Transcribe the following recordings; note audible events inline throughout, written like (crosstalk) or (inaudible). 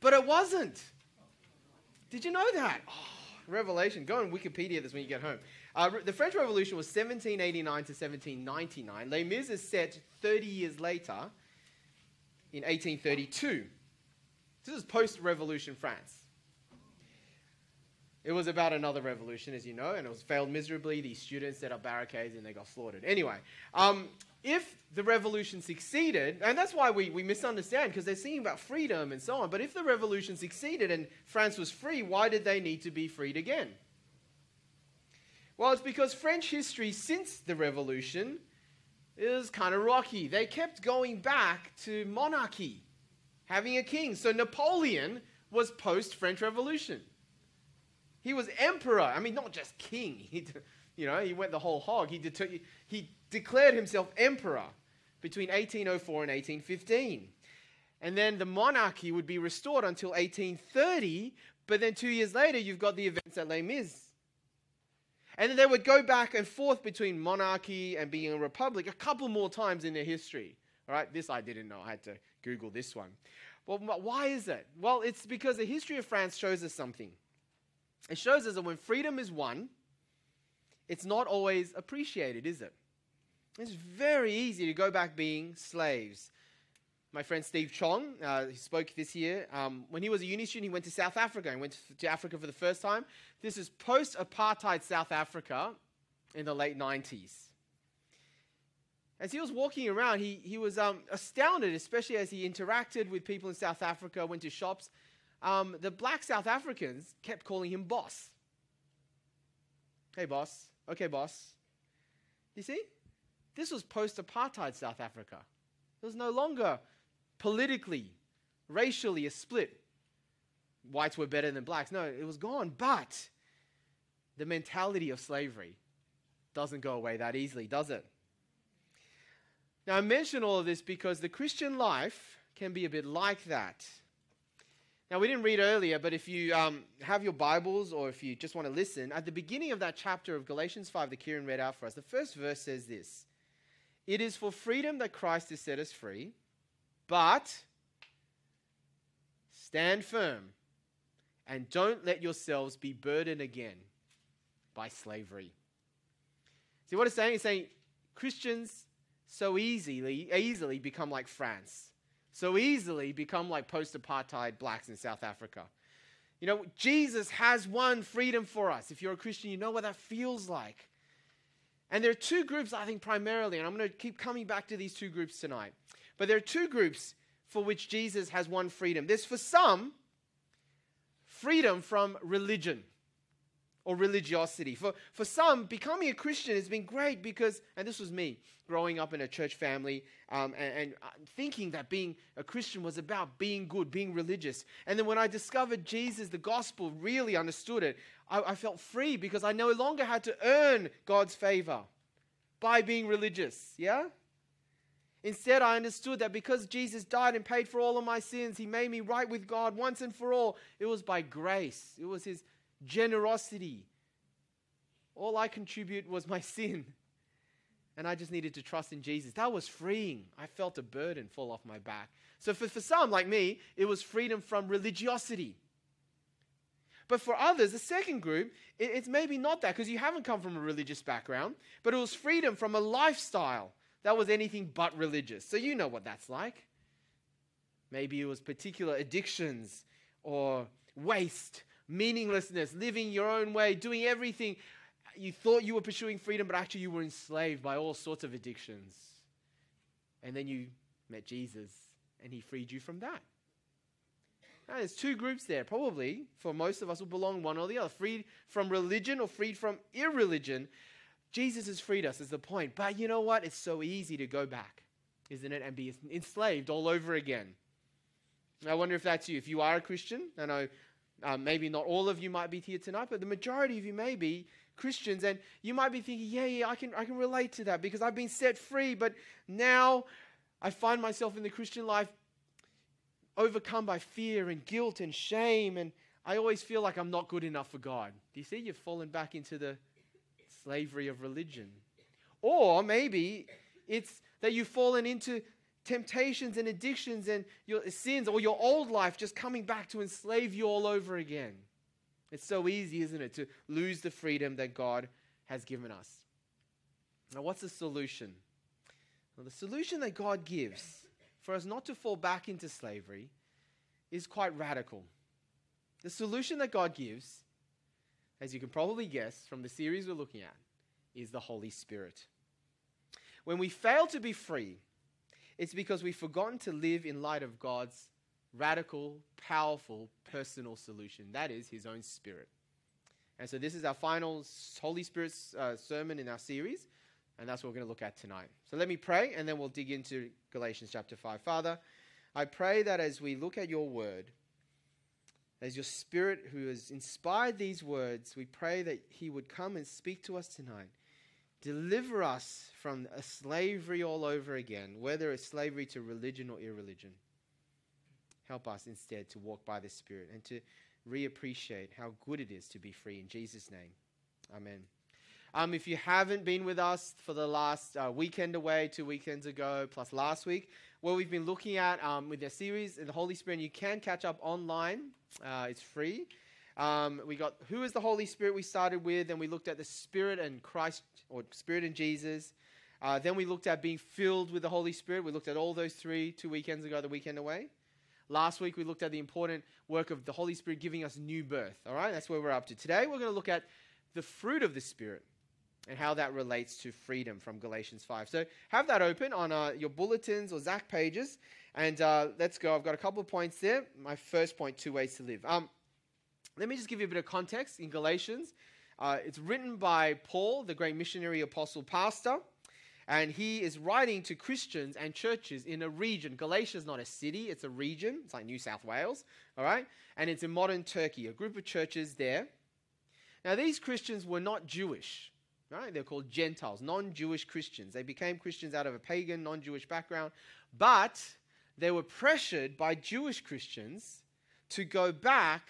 But it wasn't. Did you know that? Oh, Revelation. Go on Wikipedia this when you get home. Uh, the French Revolution was 1789 to 1799. Les Mis is set 30 years later in 1832. This is post revolution France. It was about another revolution, as you know, and it was failed miserably. These students set up barricades and they got slaughtered. Anyway, um, if the revolution succeeded, and that's why we, we misunderstand, because they're singing about freedom and so on, but if the revolution succeeded and France was free, why did they need to be freed again? Well, it's because French history since the revolution is kind of rocky. They kept going back to monarchy, having a king. So Napoleon was post French Revolution. He was emperor. I mean, not just king. (laughs) You know, he went the whole hog. He, det- he declared himself emperor between 1804 and 1815. And then the monarchy would be restored until 1830. But then two years later, you've got the events at Les Mis. And then they would go back and forth between monarchy and being a republic a couple more times in their history. All right, this I didn't know. I had to Google this one. Well, why is it? Well, it's because the history of France shows us something. It shows us that when freedom is won, it's not always appreciated, is it? It's very easy to go back being slaves. My friend Steve Chong, uh, he spoke this year. Um, when he was a uni student, he went to South Africa and went to Africa for the first time. This is post apartheid South Africa in the late 90s. As he was walking around, he, he was um, astounded, especially as he interacted with people in South Africa, went to shops, um, the black South Africans kept calling him boss. Hey, boss. Okay, boss. You see? This was post apartheid South Africa. It was no longer politically, racially a split. Whites were better than blacks. No, it was gone. But the mentality of slavery doesn't go away that easily, does it? Now, I mention all of this because the Christian life can be a bit like that. Now, we didn't read earlier, but if you um, have your Bibles or if you just want to listen, at the beginning of that chapter of Galatians 5 that Kieran read out for us, the first verse says this It is for freedom that Christ has set us free, but stand firm and don't let yourselves be burdened again by slavery. See what it's saying? It's saying Christians so easily, easily become like France so easily become like post apartheid blacks in South Africa. You know, Jesus has won freedom for us. If you're a Christian, you know what that feels like. And there are two groups, I think, primarily, and I'm going to keep coming back to these two groups tonight. But there are two groups for which Jesus has won freedom. There's for some, freedom from religion or religiosity. For, for some, becoming a Christian has been great because, and this was me growing up in a church family um, and, and uh, thinking that being a Christian was about being good, being religious. And then when I discovered Jesus, the gospel, really understood it, I, I felt free because I no longer had to earn God's favor by being religious. Yeah? Instead, I understood that because Jesus died and paid for all of my sins, He made me right with God once and for all. It was by grace, it was His generosity. All I contribute was my (laughs) sin. And I just needed to trust in Jesus. That was freeing. I felt a burden fall off my back. So, for, for some like me, it was freedom from religiosity. But for others, the second group, it, it's maybe not that because you haven't come from a religious background, but it was freedom from a lifestyle that was anything but religious. So, you know what that's like. Maybe it was particular addictions or waste meaninglessness, living your own way, doing everything. You thought you were pursuing freedom, but actually you were enslaved by all sorts of addictions. And then you met Jesus, and he freed you from that. Now, there's two groups there. Probably for most of us will belong one or the other. Freed from religion or freed from irreligion. Jesus has freed us, is the point. But you know what? It's so easy to go back, isn't it? And be enslaved all over again. I wonder if that's you. If you are a Christian, I know um, maybe not all of you might be here tonight, but the majority of you may be Christians, and you might be thinking, yeah, yeah, I can, I can relate to that because I've been set free, but now I find myself in the Christian life overcome by fear and guilt and shame, and I always feel like I'm not good enough for God. Do you see? You've fallen back into the slavery of religion. Or maybe it's that you've fallen into temptations and addictions and your sins or your old life just coming back to enslave you all over again. It's so easy, isn't it, to lose the freedom that God has given us. Now, what's the solution? Well, the solution that God gives for us not to fall back into slavery is quite radical. The solution that God gives, as you can probably guess from the series we're looking at, is the Holy Spirit. When we fail to be free, it's because we've forgotten to live in light of God's radical, powerful, personal solution. That is His own Spirit. And so, this is our final Holy Spirit uh, sermon in our series, and that's what we're going to look at tonight. So, let me pray, and then we'll dig into Galatians chapter 5. Father, I pray that as we look at your word, as your Spirit who has inspired these words, we pray that He would come and speak to us tonight. Deliver us from a slavery all over again, whether it's slavery to religion or irreligion. Help us instead to walk by the Spirit and to reappreciate how good it is to be free. In Jesus' name, Amen. Um, if you haven't been with us for the last uh, weekend away, two weekends ago, plus last week, where we've been looking at um, with the series, the Holy Spirit, you can catch up online. Uh, it's free. Um, we got who is the Holy Spirit we started with, and we looked at the Spirit and Christ, or Spirit and Jesus. Uh, then we looked at being filled with the Holy Spirit. We looked at all those three two weekends ago, the weekend away. Last week we looked at the important work of the Holy Spirit giving us new birth. All right, that's where we're up to. Today we're going to look at the fruit of the Spirit and how that relates to freedom from Galatians 5. So have that open on uh, your bulletins or Zach pages, and uh, let's go. I've got a couple of points there. My first point two ways to live. Um, let me just give you a bit of context in Galatians. Uh, it's written by Paul, the great missionary, apostle, pastor, and he is writing to Christians and churches in a region. Galatia is not a city, it's a region. It's like New South Wales, all right? And it's in modern Turkey, a group of churches there. Now, these Christians were not Jewish, right? They're called Gentiles, non Jewish Christians. They became Christians out of a pagan, non Jewish background, but they were pressured by Jewish Christians to go back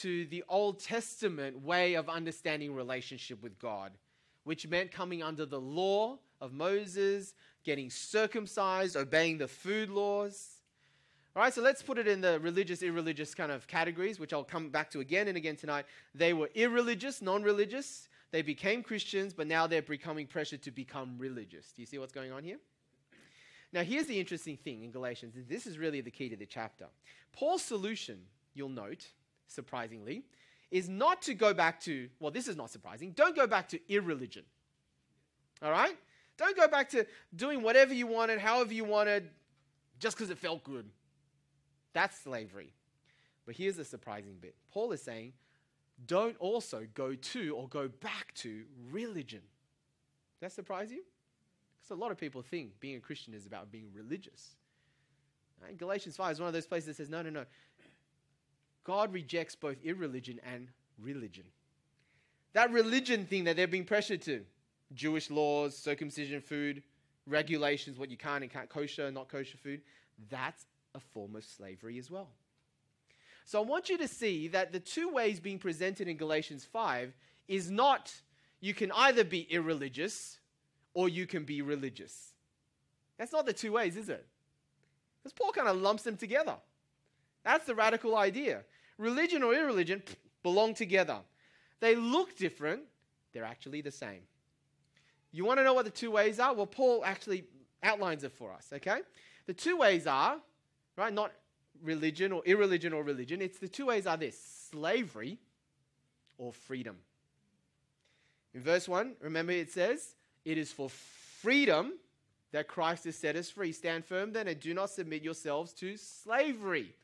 to the Old Testament way of understanding relationship with God, which meant coming under the law of Moses, getting circumcised, obeying the food laws. All right, so let's put it in the religious, irreligious kind of categories, which I'll come back to again and again tonight. They were irreligious, non religious. They became Christians, but now they're becoming pressured to become religious. Do you see what's going on here? Now, here's the interesting thing in Galatians. This is really the key to the chapter. Paul's solution, you'll note, surprisingly, is not to go back to, well, this is not surprising, don't go back to irreligion. All right? Don't go back to doing whatever you wanted, however you wanted, just because it felt good. That's slavery. But here's the surprising bit Paul is saying, don't also go to or go back to religion. Does that surprise you? Because a lot of people think being a Christian is about being religious. Right? Galatians 5 is one of those places that says, no, no, no. God rejects both irreligion and religion. That religion thing that they're being pressured to Jewish laws, circumcision, food, regulations, what you can and can't, kosher, not kosher food that's a form of slavery as well. So I want you to see that the two ways being presented in Galatians 5 is not you can either be irreligious or you can be religious. That's not the two ways, is it? Because Paul kind of lumps them together. That's the radical idea. Religion or irreligion belong together. They look different, they're actually the same. You want to know what the two ways are? Well, Paul actually outlines it for us, okay? The two ways are, right, not religion or irreligion or religion. It's the two ways are this slavery or freedom. In verse 1, remember it says, It is for freedom that Christ has set us free. Stand firm then and do not submit yourselves to slavery.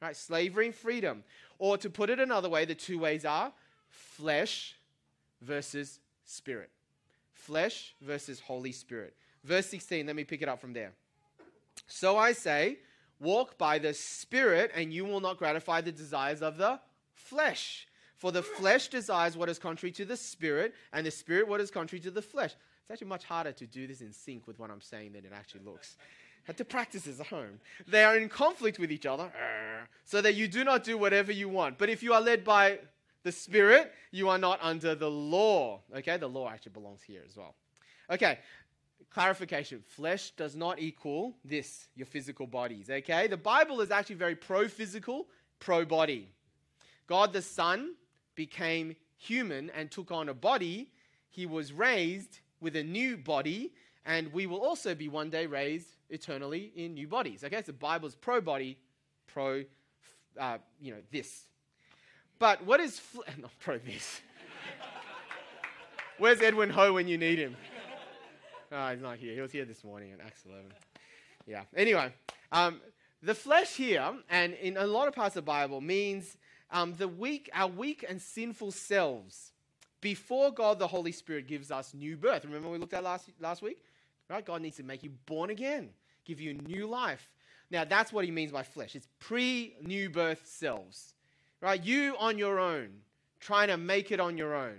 Right, slavery and freedom. Or to put it another way, the two ways are flesh versus spirit. Flesh versus Holy Spirit. Verse 16, let me pick it up from there. So I say, walk by the Spirit, and you will not gratify the desires of the flesh. For the flesh desires what is contrary to the Spirit, and the Spirit what is contrary to the flesh. It's actually much harder to do this in sync with what I'm saying than it actually looks. Had to practice this at home. They are in conflict with each other, so that you do not do whatever you want. But if you are led by the Spirit, you are not under the law. Okay, the law actually belongs here as well. Okay, clarification flesh does not equal this, your physical bodies, okay? The Bible is actually very pro physical, pro body. God the Son became human and took on a body. He was raised with a new body, and we will also be one day raised eternally in new bodies. Okay, so the Bible's pro body, pro, uh, you know, this. But what is fl- (laughs) not pro this? (laughs) Where's Edwin Ho when you need him? Oh, (laughs) he's not here. He was here this morning at Acts 11. Yeah. Anyway, um, the flesh here, and in a lot of parts of the Bible, means um, the weak, our weak and sinful selves before God the Holy Spirit gives us new birth. Remember we looked at last, last week? Right? God needs to make you born again, give you new life. Now, that's what he means by flesh. It's pre new birth selves. Right? You on your own, trying to make it on your own.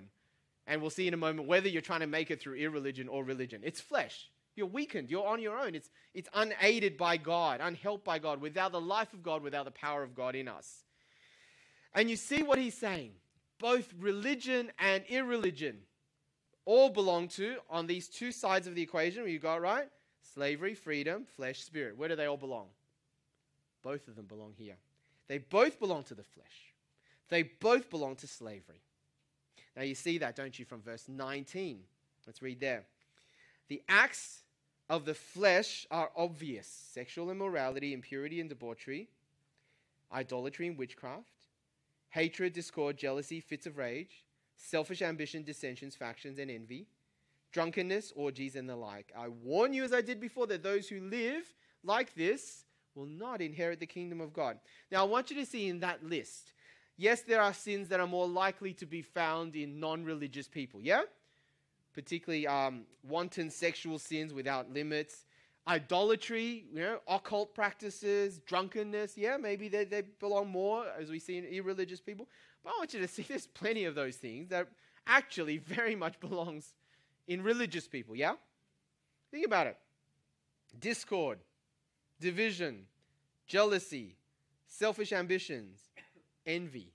And we'll see in a moment whether you're trying to make it through irreligion or religion. It's flesh. You're weakened. You're on your own. It's, it's unaided by God, unhelped by God, without the life of God, without the power of God in us. And you see what he's saying. Both religion and irreligion all belong to, on these two sides of the equation, you got right? Slavery, freedom, flesh, spirit. Where do they all belong? Both of them belong here. They both belong to the flesh. They both belong to slavery. Now you see that, don't you, from verse 19. Let's read there. The acts of the flesh are obvious sexual immorality, impurity and debauchery, idolatry and witchcraft, hatred, discord, jealousy, fits of rage, selfish ambition, dissensions, factions, and envy, drunkenness, orgies, and the like. I warn you, as I did before, that those who live like this will not inherit the kingdom of God. Now, I want you to see in that list, yes, there are sins that are more likely to be found in non religious people, yeah? Particularly um, wanton sexual sins without limits, idolatry, you know, occult practices, drunkenness. Yeah, maybe they, they belong more, as we see in irreligious people. But I want you to see (laughs) there's plenty of those things that actually very much belongs in religious people. Yeah? Think about it discord, division, jealousy, selfish ambitions, envy.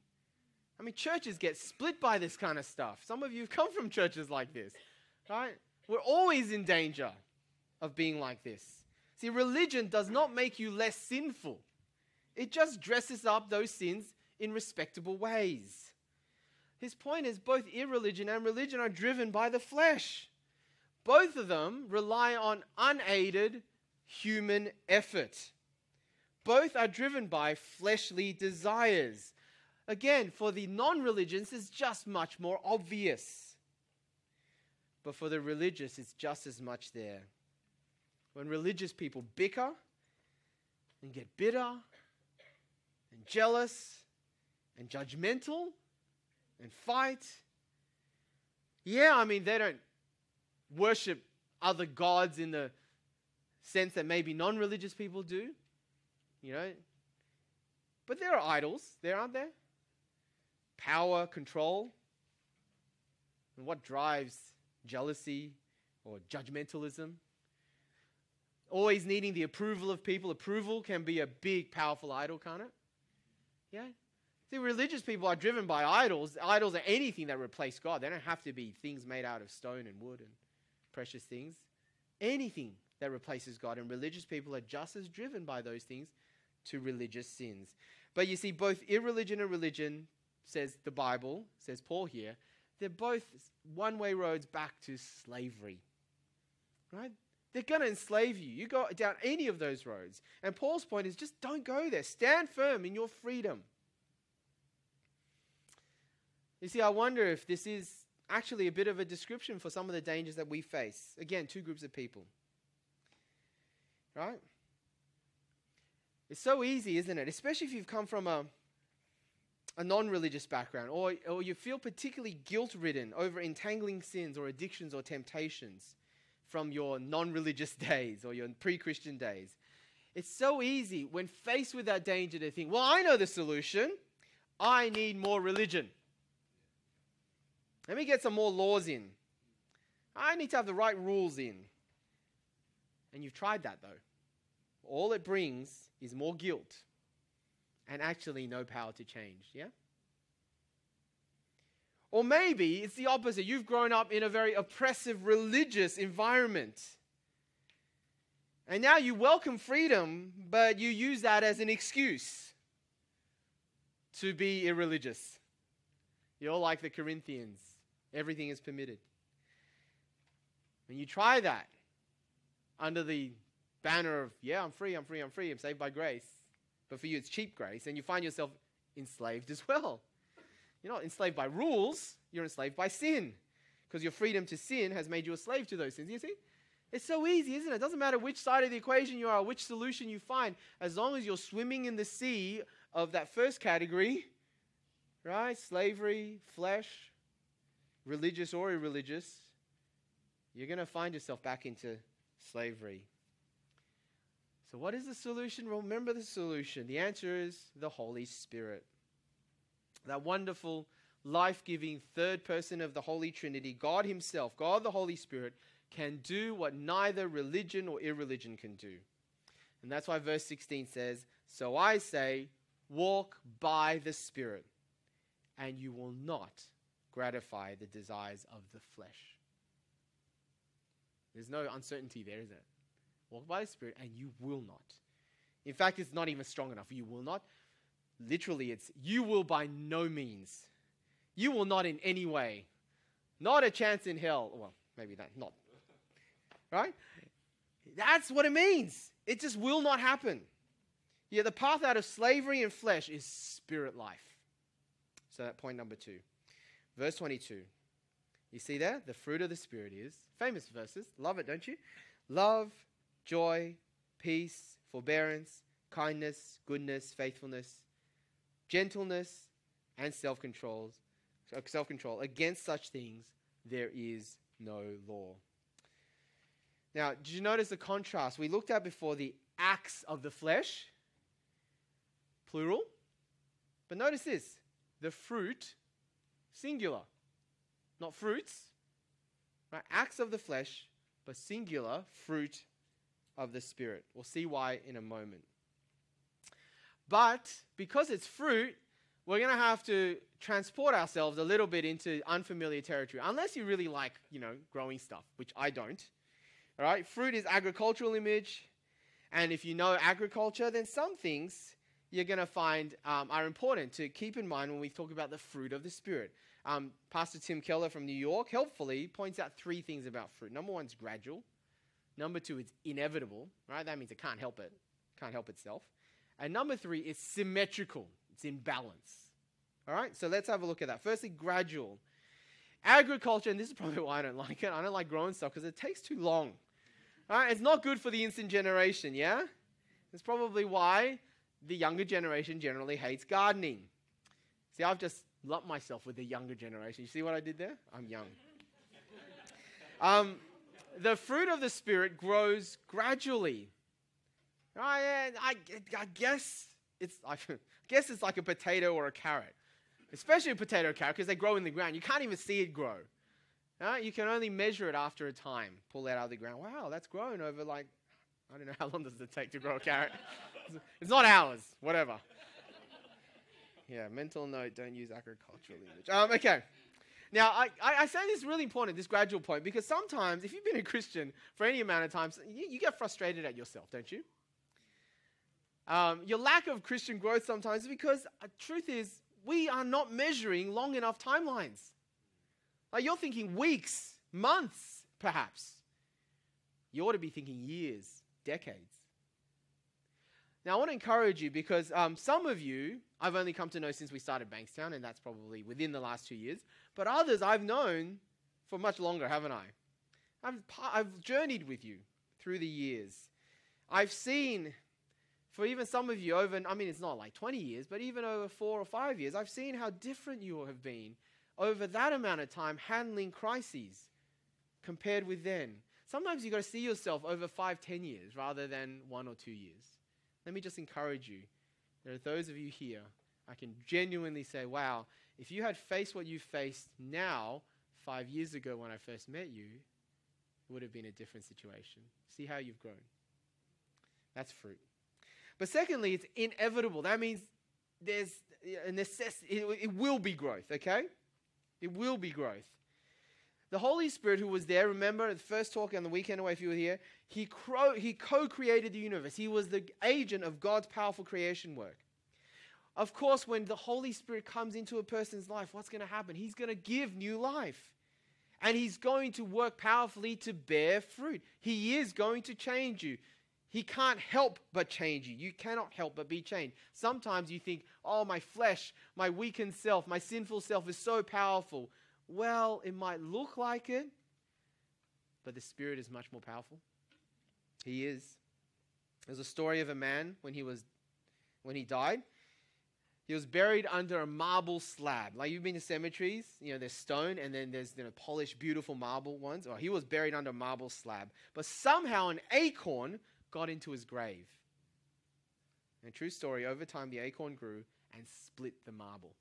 I mean, churches get split by this kind of stuff. Some of you have (laughs) come from churches like this, right? We're always in danger of being like this. See, religion does not make you less sinful, it just dresses up those sins in respectable ways. His point is both irreligion and religion are driven by the flesh. Both of them rely on unaided human effort. Both are driven by fleshly desires. Again, for the non religious, it's just much more obvious. But for the religious, it's just as much there when religious people bicker and get bitter and jealous and judgmental and fight. Yeah, I mean, they don't worship other gods in the sense that maybe non religious people do, you know. But there are idols there, aren't there? Power, control. And what drives jealousy or judgmentalism? always needing the approval of people. Approval can be a big, powerful idol, can't it? Yeah. Religious people are driven by idols. Idols are anything that replace God. They don't have to be things made out of stone and wood and precious things. Anything that replaces God. And religious people are just as driven by those things to religious sins. But you see, both irreligion and religion, says the Bible, says Paul here, they're both one way roads back to slavery. Right? They're going to enslave you. You go down any of those roads. And Paul's point is just don't go there. Stand firm in your freedom. You see, I wonder if this is actually a bit of a description for some of the dangers that we face. Again, two groups of people. Right? It's so easy, isn't it? Especially if you've come from a, a non religious background or, or you feel particularly guilt ridden over entangling sins or addictions or temptations from your non religious (laughs) days or your pre Christian days. It's so easy when faced with that danger to think, well, I know the solution. I need more religion. Let me get some more laws in. I need to have the right rules in. And you've tried that though. All it brings is more guilt and actually no power to change. Yeah? Or maybe it's the opposite. You've grown up in a very oppressive religious environment. And now you welcome freedom, but you use that as an excuse to be irreligious. You're like the Corinthians, everything is permitted. When you try that under the banner of, yeah, I'm free, I'm free, I'm free, I'm saved by grace, but for you it's cheap grace, and you find yourself enslaved as well. You're not enslaved by rules, you're enslaved by sin. Because your freedom to sin has made you a slave to those sins. You see? It's so easy, isn't it? It doesn't matter which side of the equation you are, which solution you find, as long as you're swimming in the sea of that first category, right? Slavery, flesh, religious or irreligious, you're going to find yourself back into slavery. So, what is the solution? Remember the solution. The answer is the Holy Spirit. That wonderful, life giving third person of the Holy Trinity, God Himself, God the Holy Spirit, can do what neither religion or irreligion can do. And that's why verse 16 says, So I say, walk by the Spirit, and you will not gratify the desires of the flesh. There's no uncertainty there, is it? Walk by the Spirit, and you will not. In fact, it's not even strong enough. You will not. Literally, it's you will by no means. You will not in any way. Not a chance in hell. Well, maybe that, not. Right? That's what it means. It just will not happen. Yeah, the path out of slavery and flesh is spirit life. So that point number two. Verse 22. You see there? The fruit of the Spirit is famous verses. Love it, don't you? Love, joy, peace, forbearance, kindness, goodness, faithfulness, gentleness, and self-control. Self-control. Against such things there is no law. Now, did you notice the contrast? We looked at before the acts of the flesh, plural. But notice this the fruit, singular. Not fruits, right? Acts of the flesh, but singular fruit of the Spirit. We'll see why in a moment. But because it's fruit, we're going to have to transport ourselves a little bit into unfamiliar territory, unless you really like, you know, growing stuff, which I don't. All right, fruit is agricultural image, and if you know agriculture, then some things you're going to find um, are important to keep in mind when we talk about the fruit of the Spirit. Um, Pastor Tim Keller from New York helpfully points out three things about fruit. Number one is gradual. Number two, it's inevitable, right? That means it can't help it, can't help itself. And number three is symmetrical. It's in balance. All right, so let's have a look at that. Firstly, gradual. Agriculture, and this is probably (laughs) why I don't like it. I don't like growing stuff because it takes too long. All right, it's not good for the instant generation, yeah? It's probably why the younger generation generally hates gardening. See, I've just lumped myself with the younger generation. You see what I did there? I'm young. um, the fruit of the Spirit grows gradually. I, I, I guess it's (laughs) I guess it's like a potato or a carrot, especially a potato or carrot because they grow in the ground. You can't even see it grow. Uh, you can only measure it after a time. Pull that out of the ground. Wow, that's grown over like I don't know how long does it take to grow a carrot. it's not hours. Whatever. Yeah, mental note: don't use agricultural image. Um, okay. Now, I, I, say this is really important, this gradual point, because sometimes if you've been a Christian for any amount of time, you, you get frustrated at yourself, don't you? Um, your lack of Christian growth sometimes is because the uh, truth is we are not measuring long enough timelines. Like you're thinking weeks, months, perhaps. You ought to be thinking years, decades. Now, I want to encourage you because um, some of you I've only come to know since we started Bankstown, and that's probably within the last two years. But others I've known for much longer, haven't I? I've, I've journeyed with you through the years. I've seen for even some of you over, I mean, it's not like 20 years, but even over four or five years, I've seen how different you have been over that amount of time handling crises compared with then. Sometimes you've got to see yourself over five, ten years rather than one or two years. Let me just encourage you. There are those of you here, I can genuinely say, wow, if you had faced what you faced now, five years ago when I first met you, it would have been a different situation. See how you've grown. That's fruit. But secondly, it's inevitable. That means there's a necessity, it, it will be growth, okay? It will be growth. The Holy Spirit, who was there, remember the first talk on the weekend away, if you were here, he, he co created the universe. He was the agent of God's powerful creation work. Of course, when the Holy Spirit comes into a person's life, what's going to happen? He's going to give new life. And he's going to work powerfully to bear fruit. He is going to change you. He can't help but change you. You cannot help but be changed. Sometimes you think, oh, my flesh, my weakened self, my sinful self is so powerful. Well, it might look like it, but the Spirit is much more powerful. He is. There's a story of a man when he was when he died. He was buried under a marble slab. Like you've been to cemeteries, you know, there's stone and then there's you know, polished, beautiful marble ones. Well, he was buried under a marble slab. But somehow an acorn got into his grave. And true story, over time the acorn grew and split the marble.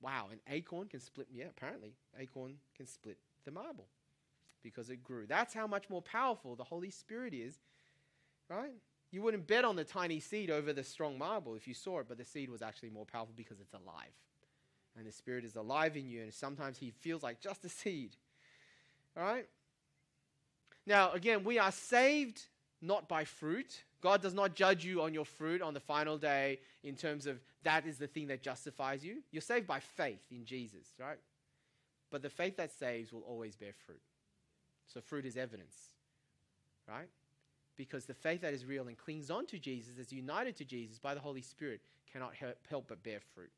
Wow, an acorn can split, yeah, apparently, acorn can split the marble because it grew. That's how much more powerful the Holy Spirit is, right? You wouldn't bet on the tiny seed over the strong marble if you saw it, but the seed was actually more powerful because it's alive. And the Spirit is alive in you, and sometimes He feels like just a seed. All right? Now, again, we are saved not by fruit. God does not judge you on your fruit on the final day in terms of that is the thing that justifies you. You're saved by faith in Jesus, right? But the faith that saves will always bear fruit. So fruit is evidence, right? Because the faith that is real and clings on to Jesus, is united to Jesus by the Holy Spirit, cannot help, but bear fruit.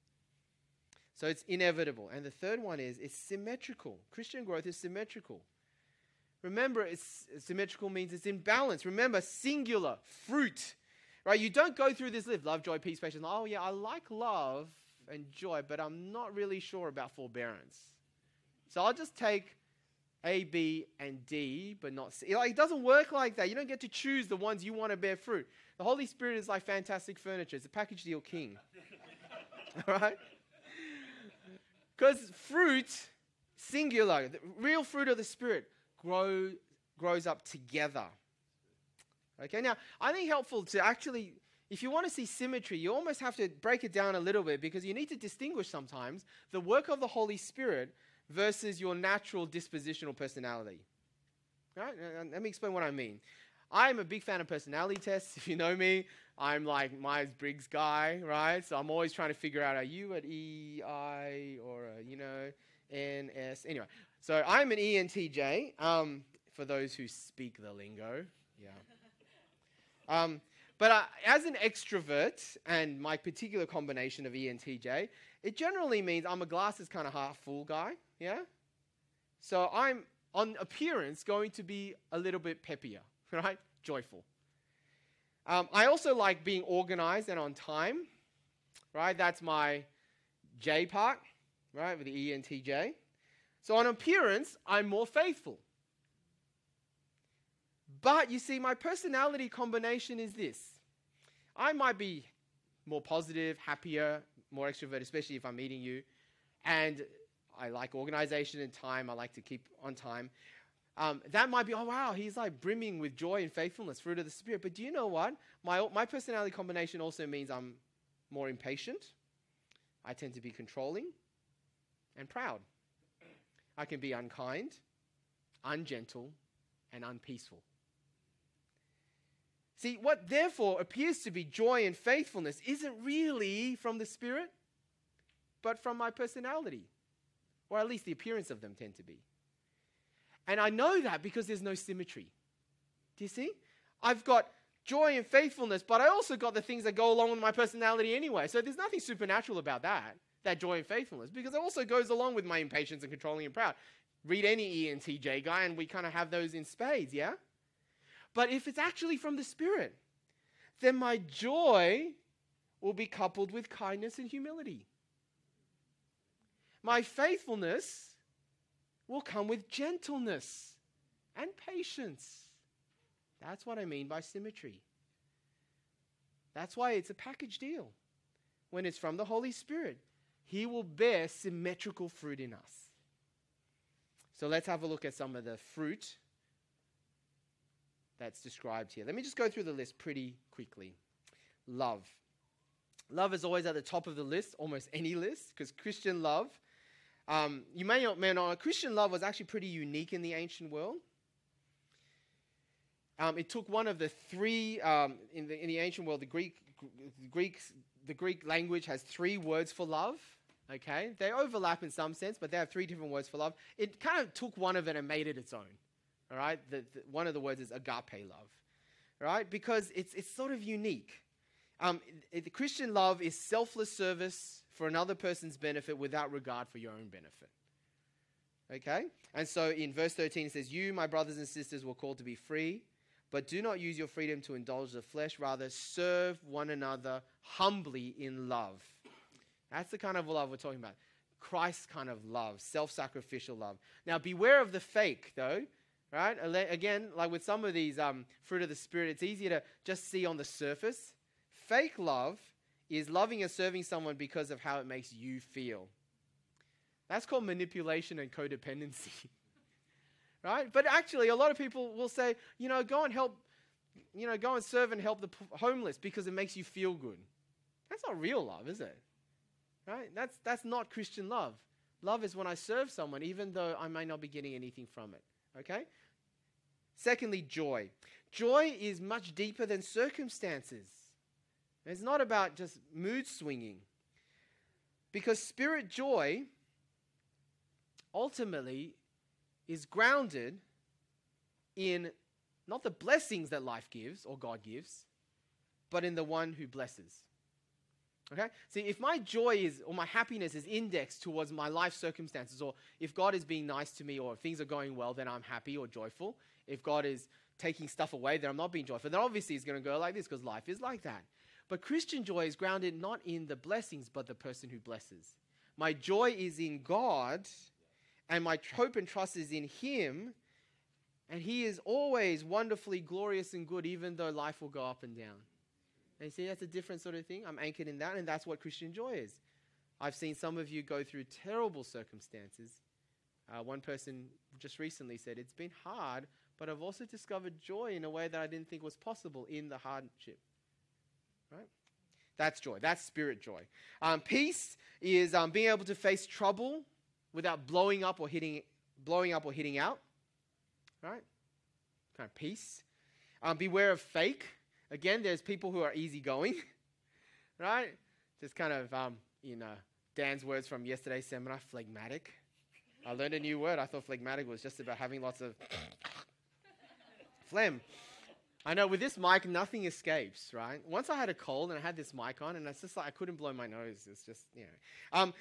So it's inevitable. And the third one is it's symmetrical. Christian growth is symmetrical. Remember, it's symmetrical means it's in balance. Remember, singular, fruit. Right? You don't go through this list love, joy, peace, patience. Oh, yeah, I like love and joy, but I'm not really sure about forbearance. So I'll just take A, B, and D, but not C. Like, it doesn't work like that. You don't get to choose the ones you want to bear fruit. The Holy Spirit is like fantastic furniture, it's a package deal king. (laughs) All right? Because fruit, singular, the real fruit of the Spirit, grow, grows up together. Okay, now I think helpful to actually, if you want to see symmetry, you almost have to break it down a little bit because you need to distinguish sometimes the work of the Holy Spirit versus your natural dispositional personality. Right? Let me explain what I mean. I'm a big fan of personality tests. (laughs) If you know me, I'm like Myers Briggs guy, right? So I'm always trying to figure out are you at E, I, or a, you know, N, S. Anyway, so I'm an ENTJ, um, for those who speak the lingo. Yeah. (laughs) Um, but as an extrovert, and my particular combination of ENTJ, it generally means I'm a glasses kind of half full guy. Yeah? So I'm, on appearance, going to be a little bit peppier, (laughs) right? Joyful. Um, I also like being organized and on time, right? That's my J part, right, with the ENTJ. So on appearance, I'm more faithful. But you see, my personality combination is this I might be more positive, happier, more extrovert, especially if I'm meeting you. And I like organization and time. I like to keep on time. Um, that might be, oh, wow, he's like brimming with joy and faithfulness, fruit of the Spirit. But do you know what? My, my personality combination also means I'm more impatient. I tend to be controlling and proud. I can be unkind, ungentle, and unpeaceful. See, what therefore appears to be joy and faithfulness isn't really from the Spirit, but from my personality, or at least the appearance of them tend to be. And I know that because there's no symmetry. Do you see? I've got joy and faithfulness, but I also got the things that go along with my personality anyway. So there's nothing supernatural about that that joy and faithfulness because it also goes along with my impatience and controlling and proud. Read any ENTJ guy, and we kind of have those in spades, yeah? But if it's actually from the Spirit, then my joy will be coupled with kindness and humility. My faithfulness will come with gentleness and patience. That's what I mean by symmetry. That's why it's a package deal when it's from the Holy Spirit he will bear symmetrical fruit in us. So let's have a look at some of the fruit that's described here. Let me just go through the list pretty quickly. Love. Love is always at the top of the list, almost any list, because Christian love Um, you may not, may Christian love was actually pretty unique in the ancient world. Um, it took one of the three um, in, the, in the ancient world. The Greek, Greek, the Greek language has three words for love. Okay, they overlap in some sense, but they have three different words for love. It kind of took one of it and made it its own. All right, the, the, one of the words is agape love. Right, because it's it's sort of unique. Um, it, the Christian love is selfless service for another person's benefit without regard for your own benefit. Okay? And so in verse 13 it says, You, my brothers and sisters, were called to be free, but do not use your freedom to indulge the flesh. Rather, serve one another humbly in love. That's the kind of love we're talking about. Christ's kind of love, self sacrificial love. Now, beware of the fake, though, right? Again, like with some of these um, fruit of the Spirit, it's easier to just see on the surface. Fake love is loving and serving someone because of how it makes you feel. That's called manipulation and codependency. (laughs) right? But actually, a lot of people will say, you know, go and help, you know, go and serve and help the homeless because it makes you feel good. That's not real love, is it? Right? That's, that's not Christian love. Love is when I serve someone, even though I may not be getting anything from it. Okay? Secondly, joy. Joy is much deeper than circumstances. It's not about just mood swinging. Because spirit joy ultimately is grounded in not the blessings that life gives or God gives, but in the one who blesses. Okay? See, if my joy is, or my happiness is indexed towards my life circumstances, or if God is being nice to me, or if things are going well, then I'm happy or joyful. If God is taking stuff away, then I'm not being joyful. Then obviously it's going to go like this because life is like that. But Christian joy is grounded not in the blessings, but the person who blesses. My joy is in God, and my hope and trust is in Him. And He is always wonderfully glorious and good, even though life will go up and down. And you see, that's a different sort of thing. I'm anchored in that, and that's what Christian joy is. I've seen some of you go through terrible circumstances. Uh, one person just recently said, It's been hard, but I've also discovered joy in a way that I didn't think was possible in the hardship. Right? That's joy. That's spirit joy. Um, peace is um, being able to face trouble without blowing up or hitting, blowing up or hitting out. Right? Kind of peace. Um, beware of fake. Again, there's people who are easygoing. (laughs) Right? Just kind of, um, in uh, Dan's words from yesterday's seminar, phlegmatic. I learned a new word. I thought phlegmatic was just about having lots of (laughs) phlegm. I know with this mic, nothing escapes, right? Once I had a cold and I had this mic on, and it's just like I couldn't blow my nose. It's just, you know. Um,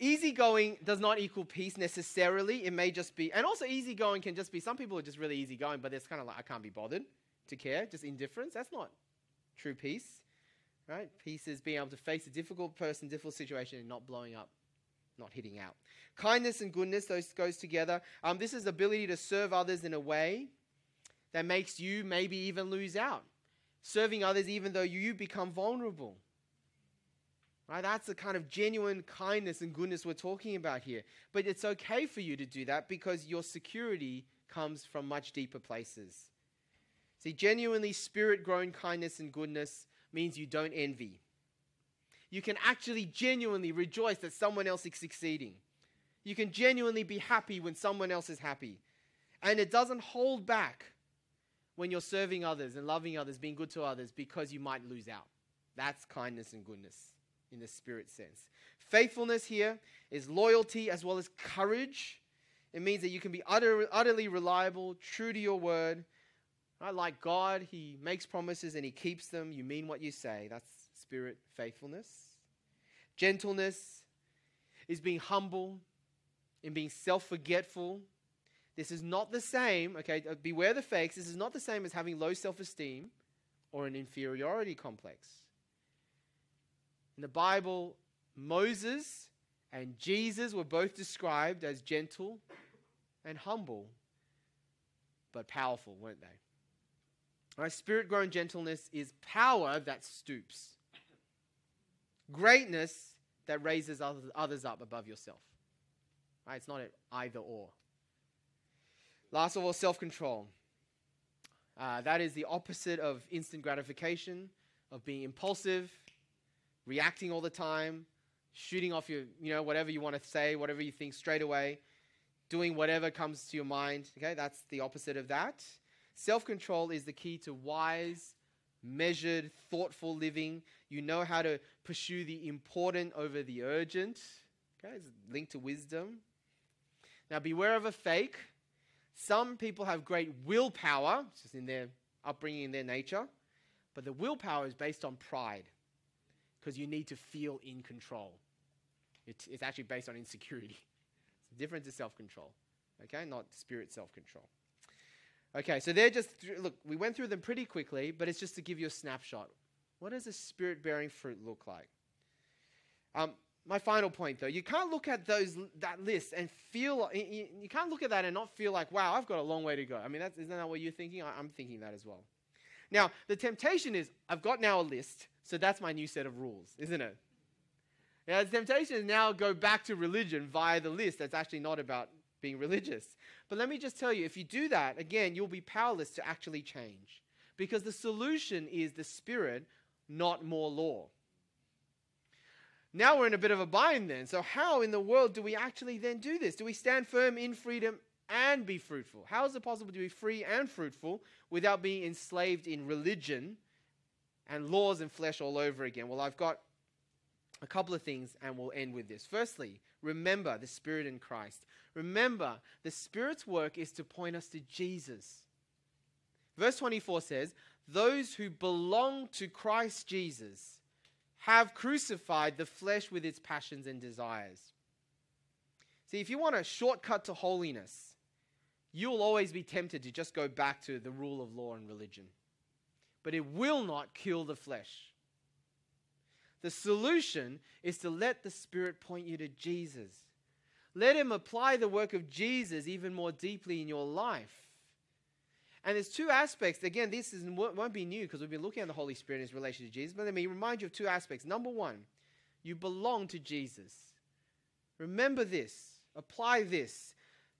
easygoing does not equal peace necessarily. It may just be, and also easygoing can just be, some people are just really easygoing, but it's kind of like, I can't be bothered to care, just indifference. That's not true peace, right? Peace is being able to face a difficult person, difficult situation, and not blowing up, not hitting out. Kindness and goodness, those goes together. Um, this is ability to serve others in a way that makes you maybe even lose out. Serving others even though you become vulnerable. Right? That's the kind of genuine kindness and goodness we're talking about here. But it's okay for you to do that because your security comes from much deeper places. See, genuinely spirit grown kindness and goodness means you don't envy. You can actually genuinely rejoice that someone else is succeeding. You can genuinely be happy when someone else is happy. And it doesn't hold back when you're serving others and loving others, being good to others, because you might lose out. That's kindness and goodness in the spirit sense. Faithfulness here is loyalty as well as courage. It means that you can be utter, utterly reliable, true to your word. Like God, He makes promises and He keeps them. You mean what you say. That's spirit faithfulness. Gentleness is being humble and being self forgetful this is not the same, okay, uh, beware the fakes. This is not the same as having low self esteem or an inferiority complex. In the Bible, Moses and Jesus were both described as gentle and humble, but powerful, weren't they? Right, spirit grown gentleness is power that stoops, greatness that raises others up above yourself. Right, it's not an either or. Last of all, self control. Uh, that is the opposite of instant gratification, of being impulsive, reacting all the time, shooting off your, you know, whatever you want to say, whatever you think straight away, doing whatever comes to your mind. Okay, that's the opposite of that. Self control is the key to wise, measured, thoughtful living. You know how to pursue the important over the urgent. Okay, it's linked to wisdom. Now, beware of a fake. Some people have great willpower, just in their upbringing, in their nature, but the willpower is based on pride because you need to feel in control. It's, it's actually based on insecurity. (laughs) It's different to self control, okay? Not spirit self control. Okay, so they're just, look, we went through them pretty quickly, but it's just to give you a snapshot. What does a spirit bearing fruit look like? Um, my final point, though, you can't look at those that list and feel you, you, can't look at that and not feel like, wow, I've got a long way to go. I mean, that's, isn't that what you're thinking? I, I'm thinking that as well. Now, the temptation is I've got now a list, so that's my new set of rules, isn't it? Yeah, the temptation is now go back to religion via the list. That's actually not about being religious. But let me just tell you, if you do that, again, you'll be powerless to actually change. Because the solution is the Spirit, not more law. Now we're in a bit of a bind then. So, how in the world do we actually then do this? Do we stand firm in freedom and be fruitful? How is it possible to be free and fruitful without being enslaved in religion and laws and flesh all over again? Well, I've got a couple of things and we'll end with this. Firstly, remember the Spirit in Christ. Remember, the Spirit's work is to point us to Jesus. Verse 24 says, Those who belong to Christ Jesus have crucified the flesh with its passions and desires. See, if you want a shortcut to holiness, you'll always be tempted to just go back to the rule of law and religion. But it will not kill the flesh. The solution is to let the Spirit point you to Jesus. Let Him apply the work of Jesus even more deeply in your life. And there's two aspects. Again, this is, won't be new because we've been looking at the Holy Spirit in his relation to Jesus. But let me remind you of two aspects. Number one, you belong to Jesus. Remember this, apply this.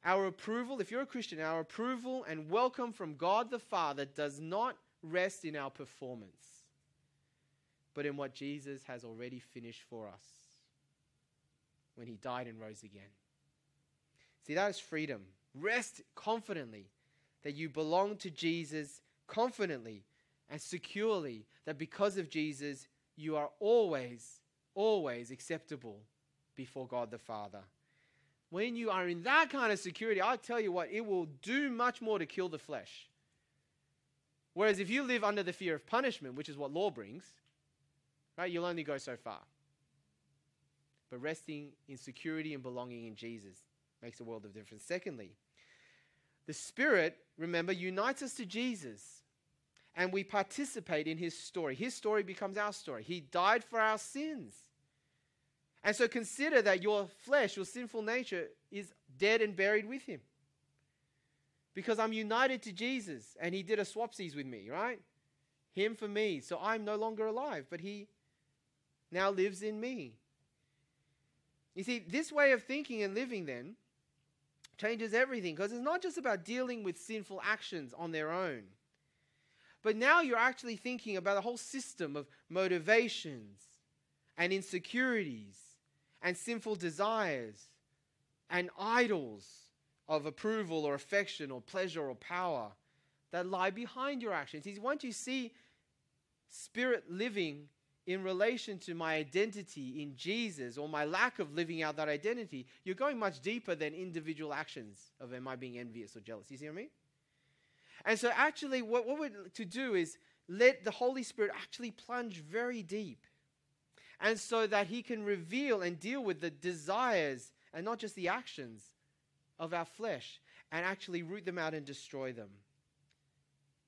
Our approval, if you're a Christian, our approval and welcome from God the Father does not rest in our performance, but in what Jesus has already finished for us when he died and rose again. See, that is freedom. Rest confidently that you belong to Jesus confidently and securely, that because of Jesus, you are always, always acceptable before God the Father. When you are in that kind of security, I'll tell you what, it will do much more to kill the flesh. Whereas if you live under the fear of punishment, which is what law brings, right, you'll only go so far. But resting in security and belonging in Jesus makes a world of difference. Secondly, the Spirit, remember, unites us to Jesus and we participate in his story. His story becomes our story. He died for our sins. And so consider that your flesh, your sinful nature, is dead and buried with him. Because I'm united to Jesus and he did a swapsies with me, right? Him for me. So I'm no longer alive, but he now lives in me. You see, this way of thinking and living then changes everything because it's not just about dealing with sinful actions on their own. But now you're actually thinking about a whole system of motivations and insecurities and sinful desires and idols of approval or affection or pleasure or power that lie behind your actions. Once you see spirit living in relation to my identity in Jesus or my lack of living out that identity, you're going much deeper than individual actions of am I being envious or jealous. You see what I mean? And so, actually, what, what we're to do is let the Holy Spirit actually plunge very deep. And so that He can reveal and deal with the desires and not just the actions of our flesh and actually root them out and destroy them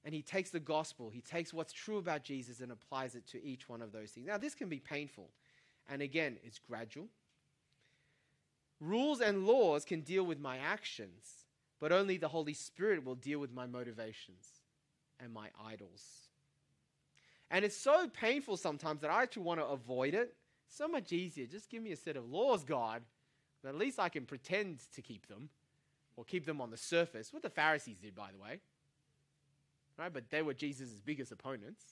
and he takes the gospel, he takes what's true about Jesus and applies it to each one of those things. Now, this can be painful. And again, it's gradual. Rules and laws can deal with my actions, but only the Holy Spirit will deal with my motivations and my idols. And it's so painful sometimes that I actually want to avoid it. So much easier. Just give me a set of laws, God. But at least I can pretend to keep them or keep them on the surface. What the Pharisees did, by the way right? But they were Jesus' biggest opponents.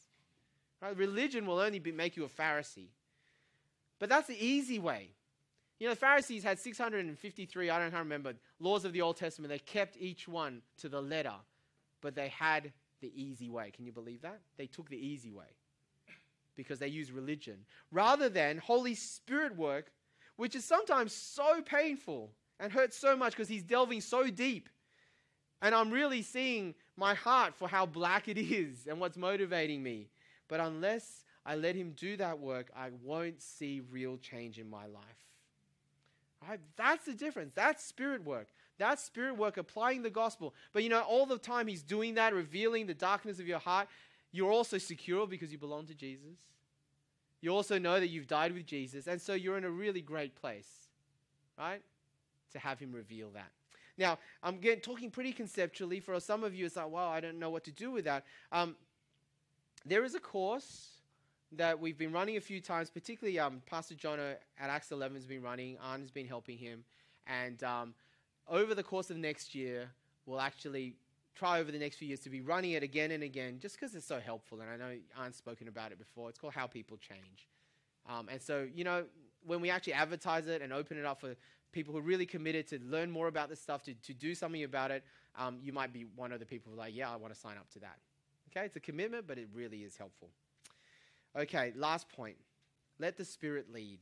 Right? Religion will only be, make you a Pharisee. But that's the easy way. You know, the Pharisees had 653, I don't remember, laws of the Old Testament. They kept each one to the letter, but they had the easy way. Can you believe that? They took the easy way because they used religion rather than Holy Spirit work, which is sometimes so painful and hurts so much because He's delving so deep. And I'm really seeing my heart for how black it is and what's motivating me. But unless I let Him do that work, I won't see real change in my life. Right? That's the difference. That's spirit work. That's spirit work, applying the gospel. But you know, all the time He's doing that, revealing the darkness of your heart, you're also secure because you belong to Jesus. You also know that you've died with Jesus. And so you're in a really great place, right? To have Him reveal that. Now, I'm getting, talking pretty conceptually. For some of you, it's like, wow, I don't know what to do with that. Um, there is a course that we've been running a few times, particularly um, Pastor John at Acts 11 has been running. Arn has been helping him. And um, over the course of next year, we'll actually try over the next few years to be running it again and again, just because it's so helpful. And I know Arn's spoken about it before. It's called How People Change. Um, and so, you know, when we actually advertise it and open it up for people who are really committed to learn more about this stuff, to, to do something about it, um, you might be one of the people like, yeah, I want to sign up to that. Okay, it's a commitment, but it really is helpful. Okay, last point. Let the Spirit lead.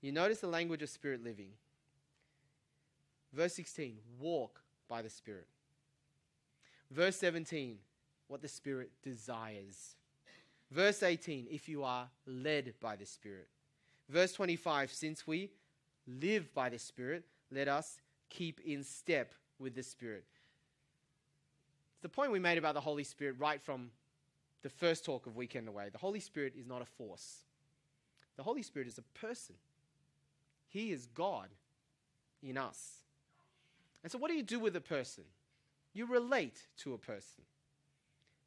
You notice the language of Spirit living. Verse 16, walk by the Spirit. Verse 17, what the Spirit desires. Verse 18, if you are led by the Spirit. Verse 25, since we live by the Spirit, let us keep in step with the Spirit. It's the point we made about the Holy Spirit right from the first talk of Weekend Away. The Holy Spirit is not a force, the Holy Spirit is a person. He is God in us. And so, what do you do with a person? You relate to a person,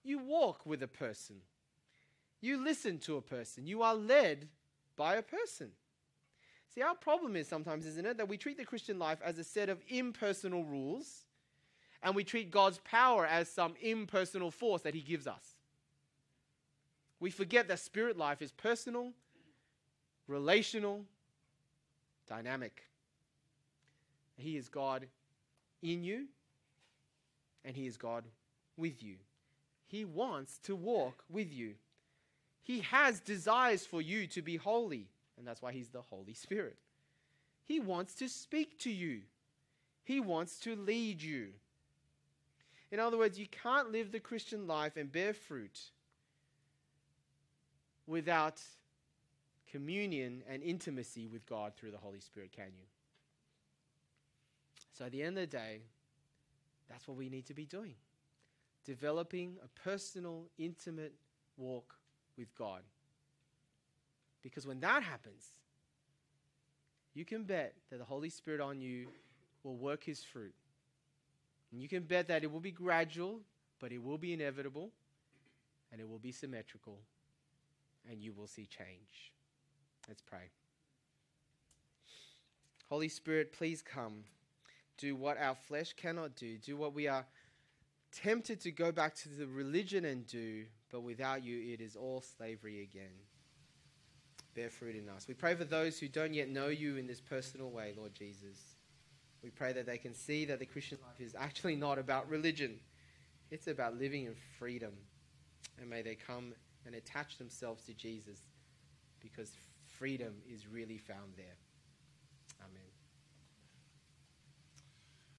you walk with a person, you listen to a person, you are led by a person. See, our problem is sometimes, isn't it, that we treat the Christian life as a set of impersonal rules and we treat God's power as some impersonal force that He gives us. We forget that spirit life is personal, relational, dynamic. He is God in you, and He is God with you. He wants to walk with you. He has desires for you to be holy. And that's why he's the Holy Spirit. He wants to speak to you, he wants to lead you. In other words, you can't live the Christian life and bear fruit without communion and intimacy with God through the Holy Spirit, can you? So, at the end of the day, that's what we need to be doing developing a personal, intimate walk with God. Because when that happens, you can bet that the Holy Spirit on you will work his fruit. And you can bet that it will be gradual, but it will be inevitable, and it will be symmetrical, and you will see change. Let's pray. Holy Spirit, please come. Do what our flesh cannot do. Do what we are tempted to go back to the religion and do, but without you, it is all slavery again bear fruit in us. We pray for those who don't yet know you in this personal way, Lord Jesus. We pray that they can see that the Christian life is actually not about religion, it's about living in freedom. And may they come and attach themselves to Jesus because freedom is really found there. Amen.